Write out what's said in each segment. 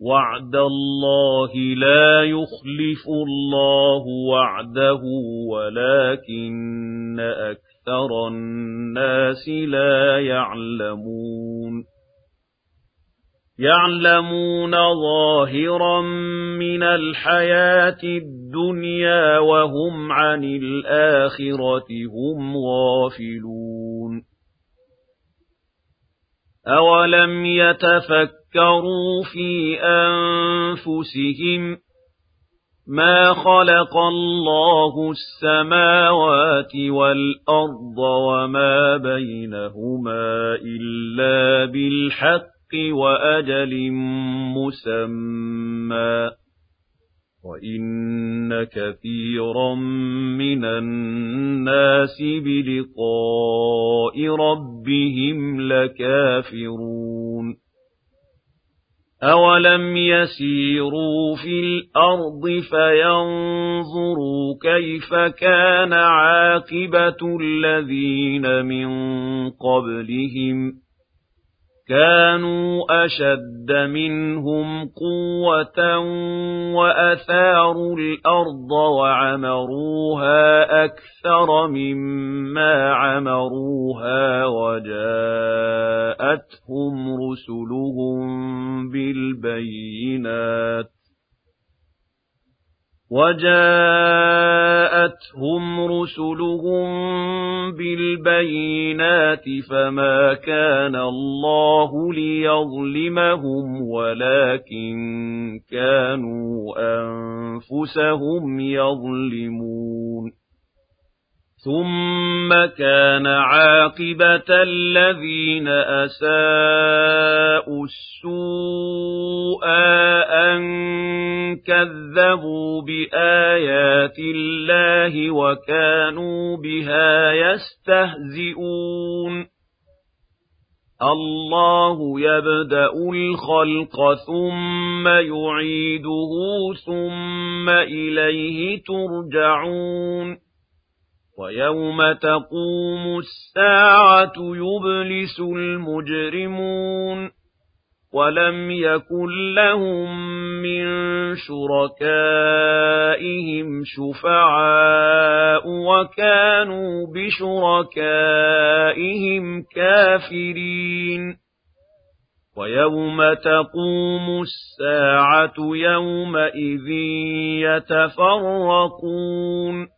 وعد الله لا يخلف الله وعده ولكن أكثر الناس لا يعلمون. يعلمون ظاهرا من الحياة الدنيا وهم عن الآخرة هم غافلون. أولم يتفكروا في أنفسهم ما خلق الله السماوات والأرض وما بينهما إلا بالحق وأجل مسمى وَإِنَّ كَثِيرًا مِنَ النَّاسِ بِلِقَاءِ رَبِّهِمْ لَكَافِرُونَ أَوَلَمْ يَسِيرُوا فِي الْأَرْضِ فَيَنظُرُوا كَيْفَ كَانَ عَاقِبَةُ الَّذِينَ مِن قَبْلِهِمْ كانوا أشد منهم قوة وأثاروا الأرض وعمروها أكثر مما عمروها وجاءتهم رسلهم بالبينات وَجَاءَتْهُمْ رُسُلُهُم بِالْبَيِّنَاتِ فَمَا كَانَ اللَّهُ لِيَظْلِمَهُمْ وَلَكِن كَانُوا أَنفُسَهُمْ يَظْلِمُونَ ثُمَّ كَانَ عَاقِبَةَ الَّذِينَ أَسَاءُوا السُّوءَ أَن كَذَّبُوا بِآيَاتِ اللَّهِ وَكَانُوا بِهَا يَسْتَهْزِئُونَ اللَّهُ يَبْدَأُ الْخَلْقَ ثُمَّ يُعِيدُهُ ثُمَّ إِلَيْهِ تُرْجَعُونَ وَيَوْمَ تَقُومُ السَّاعَةُ يُبْلِسُ الْمُجْرِمُونَ وَلَمْ يَكُنْ لَهُم مِّن شُرَكَائِهِمْ شُفَعَاءُ وَكَانُوا بِشُرَكَائِهِمْ كَافِرِينَ. وَيَوْمَ تَقُومُ السَّاعَةُ يَوْمَئِذٍ يَتَفَرَّقُونَ.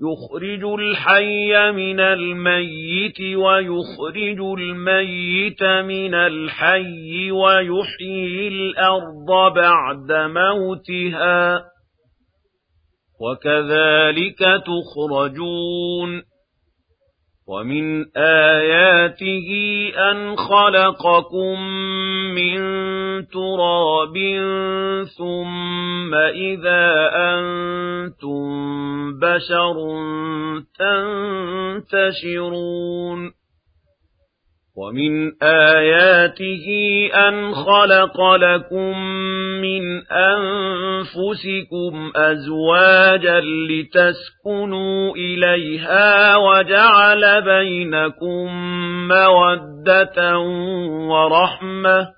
يخرج الحي من الميت ويخرج الميت من الحي ويحيي الأرض بعد موتها وكذلك تخرجون ومن آياته أن خلقكم من تراب ثم إذا أنتم بشر تنتشرون. ومن آياته أن خلق لكم من أنفسكم أزواجا لتسكنوا إليها وجعل بينكم مودة ورحمة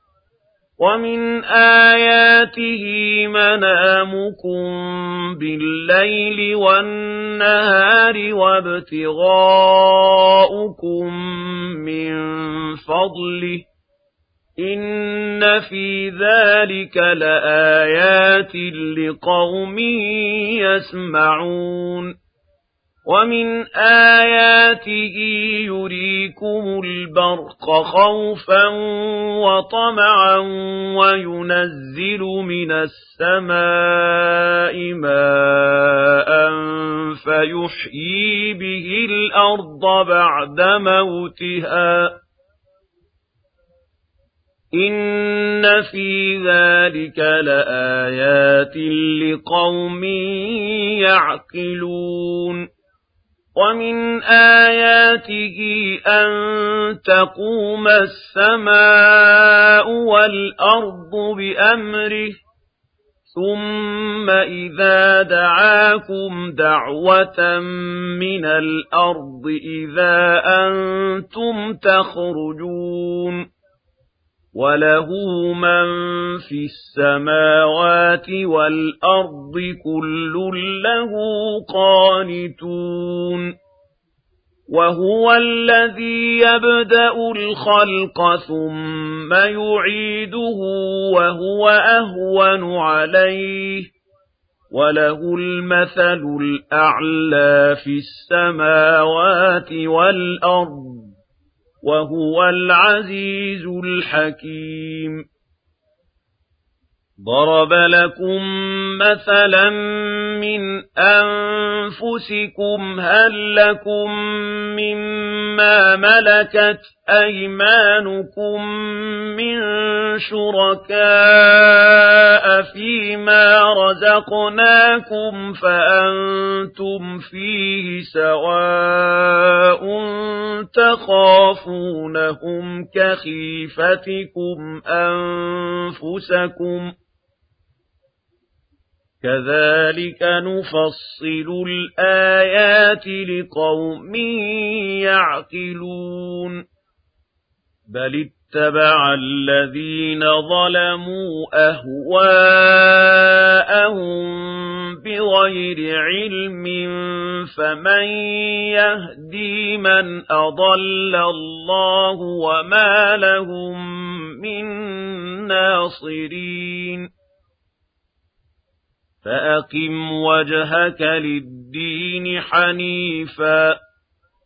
ومن آياته منامكم بالليل والنهار وابتغاؤكم من فضله إن في ذلك لآيات لقوم يسمعون ومن آياته يريكم البرق خوفا وطمعا وينزل من السماء ماء فيحيي به الأرض بعد موتها إن في ذلك لآيات لقوم يعقلون ومن آياته أن تقوم السماء والأرض بأمره ثم إذا دعاكم دعوة من الأرض إذا أنتم تخرجون وله من في السماوات والأرض كل له قانتون وهو الذي يبدأ الخلق ثم يعيده وهو أهون عليه وله المثل الأعلى في السماوات والأرض وهو العزيز الحكيم. ضرب لكم مثلا من أنفسكم هل لكم مما ملكت أيمانكم من شركاء فيما رزقناكم فأنتم فيه سواء تخافونهم كخيفتكم أنفسكم كذلك نفصل الآيات لقوم يعقلون بل اتبع الذين ظلموا أهواءهم بغير علم فمن يهدي من أضل الله وما لهم من ناصرين. فأقم وجهك للدين حنيفا.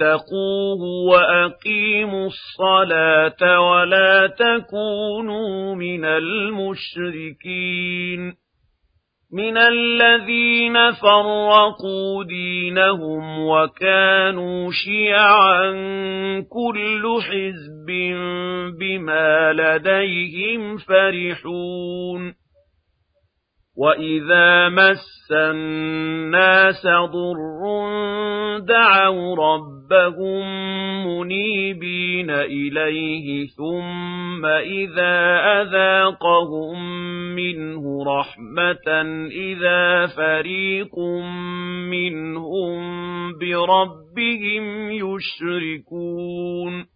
واتقوه وأقيموا الصلاة ولا تكونوا من المشركين. من الذين فرقوا دينهم وكانوا شيعا كل حزب بما لديهم فرحون. وَإِذَا مَسَّ النَّاسَ ضُرٌّ دَعَوْا رَبَّهُم مُنِيبِينَ إِلَيْهِ ثُمَّ إِذَا أَذَاقَهُم مِّنْهُ رَحْمَةً إِذَا فَرِيقٌ مِّنْهُم بِرَبِّهِمْ يُشْرِكُونَ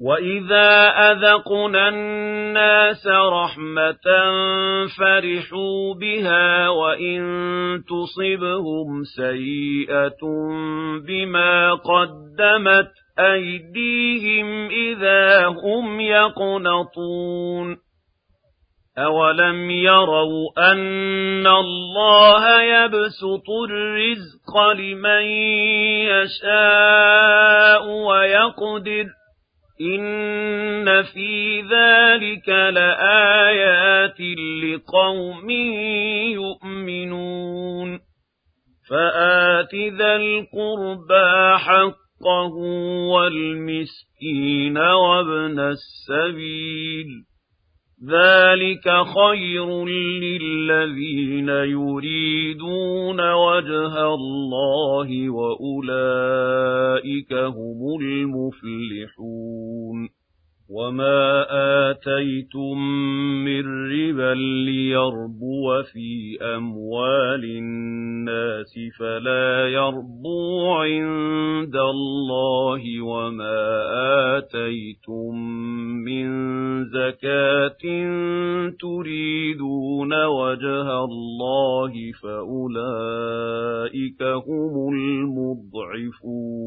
وَإِذَا أَذَقْنَا النَّاسَ رَحْمَةً فَرِحُوا بِهَا وَإِن تُصِبْهُمْ سَيِّئَةٌ بِمَا قَدَّمَتْ أَيْدِيهِمْ إِذَا هُمْ يَقْنَطُونَ أَوَلَمْ يَرَوْا أَنَّ اللَّهَ يَبْسُطُ الرِّزْقَ لِمَن يَشَاءُ وَيَقْدِرُ إِنَّ فِي ذَلِكَ لَآيَاتٍ لِقَوْمٍ يُؤْمِنُونَ فَآتِ ذَا الْقُرْبَى حَقَّهُ وَالْمِسْكِينَ وَابْنَ السَّبِيلِ ذَلِكَ خَيْرٌ لِّلَّذِينَ يُرِيدُونَ وَجْهَ اللَّهِ وَأُولَٰئِكَ هُمُ الْمُفْلِحُونَ وَمَا آتَيْتُم مِّن رِّبًا لِّيَرْبُوَ فِي أَمْوَالِ النَّاسِ فَلَا يَرْبُو عِندَ اللَّهِ وَمَا آتَيْتُم مِّن زَكَاةٍ تُرِيدُونَ وَجْهَ اللَّهِ فَأُولَٰئِكَ هُمُ الْمُضْعِفُونَ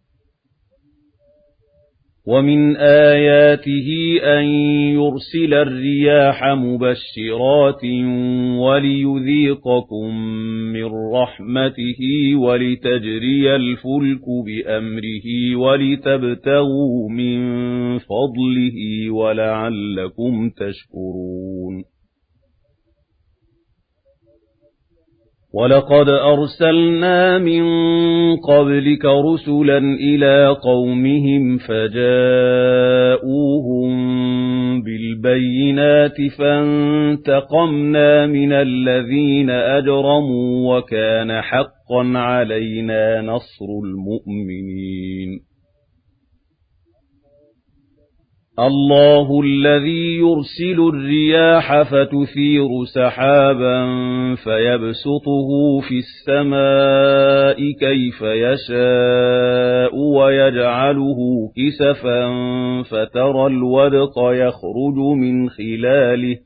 ومن آياته أن يرسل الرياح مبشرات وليذيقكم من رحمته ولتجري الفلك بأمره ولتبتغوا من فضله ولعلكم تشكرون. وَلَقَدْ أَرْسَلْنَا مِن قَبْلِكَ رُسُلًا إِلَىٰ قَوْمِهِمْ فَجَاءُوهُم بِالْبَيِّنَاتِ فَانتَقَمْنَا مِنَ الَّذِينَ أَجْرَمُوا وَكَانَ حَقًّا عَلَيْنَا نَصْرُ الْمُؤْمِنِينَ الله الذي يرسل الرياح فتثير سحابا فيبسطه في السماء كيف يشاء ويجعله كسفا فترى الودق يخرج من خلاله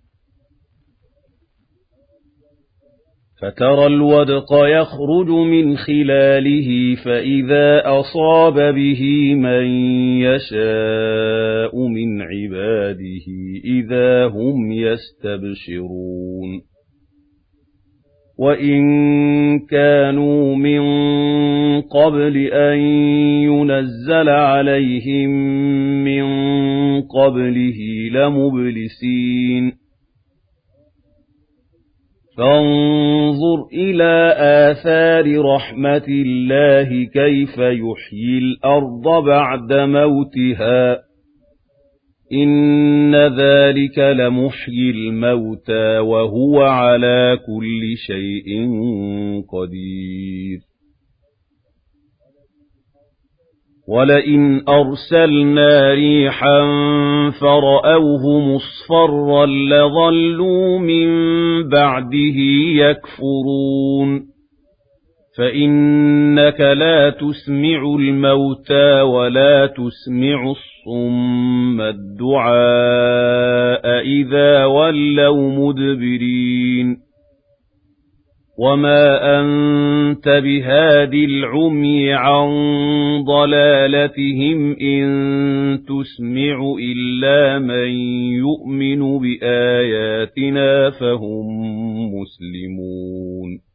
فترى الودق يخرج من خلاله فإذا أصاب به من يشاء عباده إذا هم يستبشرون. وإن كانوا من قبل أن ينزل عليهم من قبله لمبلسين. فانظر إلى آثار رحمة الله كيف يحيي الأرض بعد موتها. إن ذلك لمحيي الموتى وهو على كل شيء قدير. وَلَئِنْ أَرْسَلْنَا رِيحًا فَرَأَوْهُ مُصْفَرًّا لَّظَلُّوا مِن بَعْدِهِ يَكْفُرُونَ. فَإِنَّكَ لَا تُسْمِعُ الْمَوْتَىٰ وَلَا تُسْمِعُ الصُّمَّ الدُّعَاءَ إِذَا وَلَّوْا مُدْبِرِينَ وَمَا أَنتَ بِهَادِ الْعُمْيِ عَن ضَلَالَتِهِمْ إِن تُسْمِعُ إِلَّا مَن يُؤْمِنُ بِآيَاتِنَا فَهُم مُّسْلِمُونَ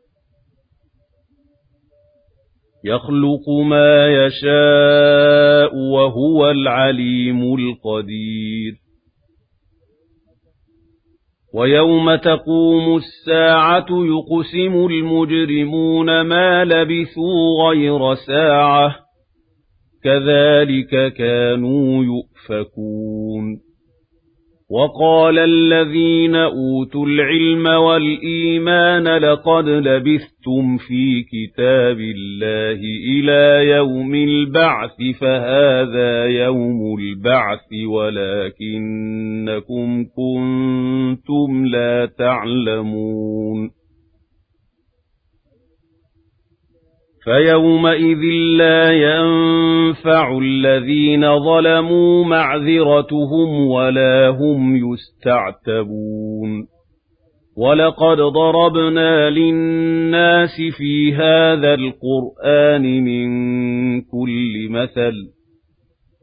يخلق ما يشاء وهو العليم القدير. ويوم تقوم الساعة يقسم المجرمون ما لبثوا غير ساعة كذلك كانوا يؤفكون. وَقَالَ الَّذِينَ أُوتُوا الْعِلْمَ وَالْإِيمَانَ لَقَدْ لَبِثْتُمْ فِي كِتَابِ اللَّهِ إِلَى يَوْمِ الْبَعْثِ فَهَذَا يَوْمُ الْبَعْثِ وَلَكِنَّكُمْ كُنتُمْ لَا تَعْلَمُونَ. فَيَوْمَئِذٍ لَّا يَنفَعُ الَّذِينَ ظَلَمُوا مَعْذِرَتُهُمْ وَلَا هُمْ يُسْتَعْتَبُونَ. وَلَقَدْ ضَرَبْنَا لِلنَّاسِ فِي هَذَا الْقُرْآنِ مِن كُلِّ مَثَلٍ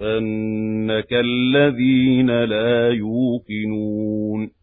يَسْتَخِفَّنَّكَ الَّذِينَ لَا يُوقِنُونَ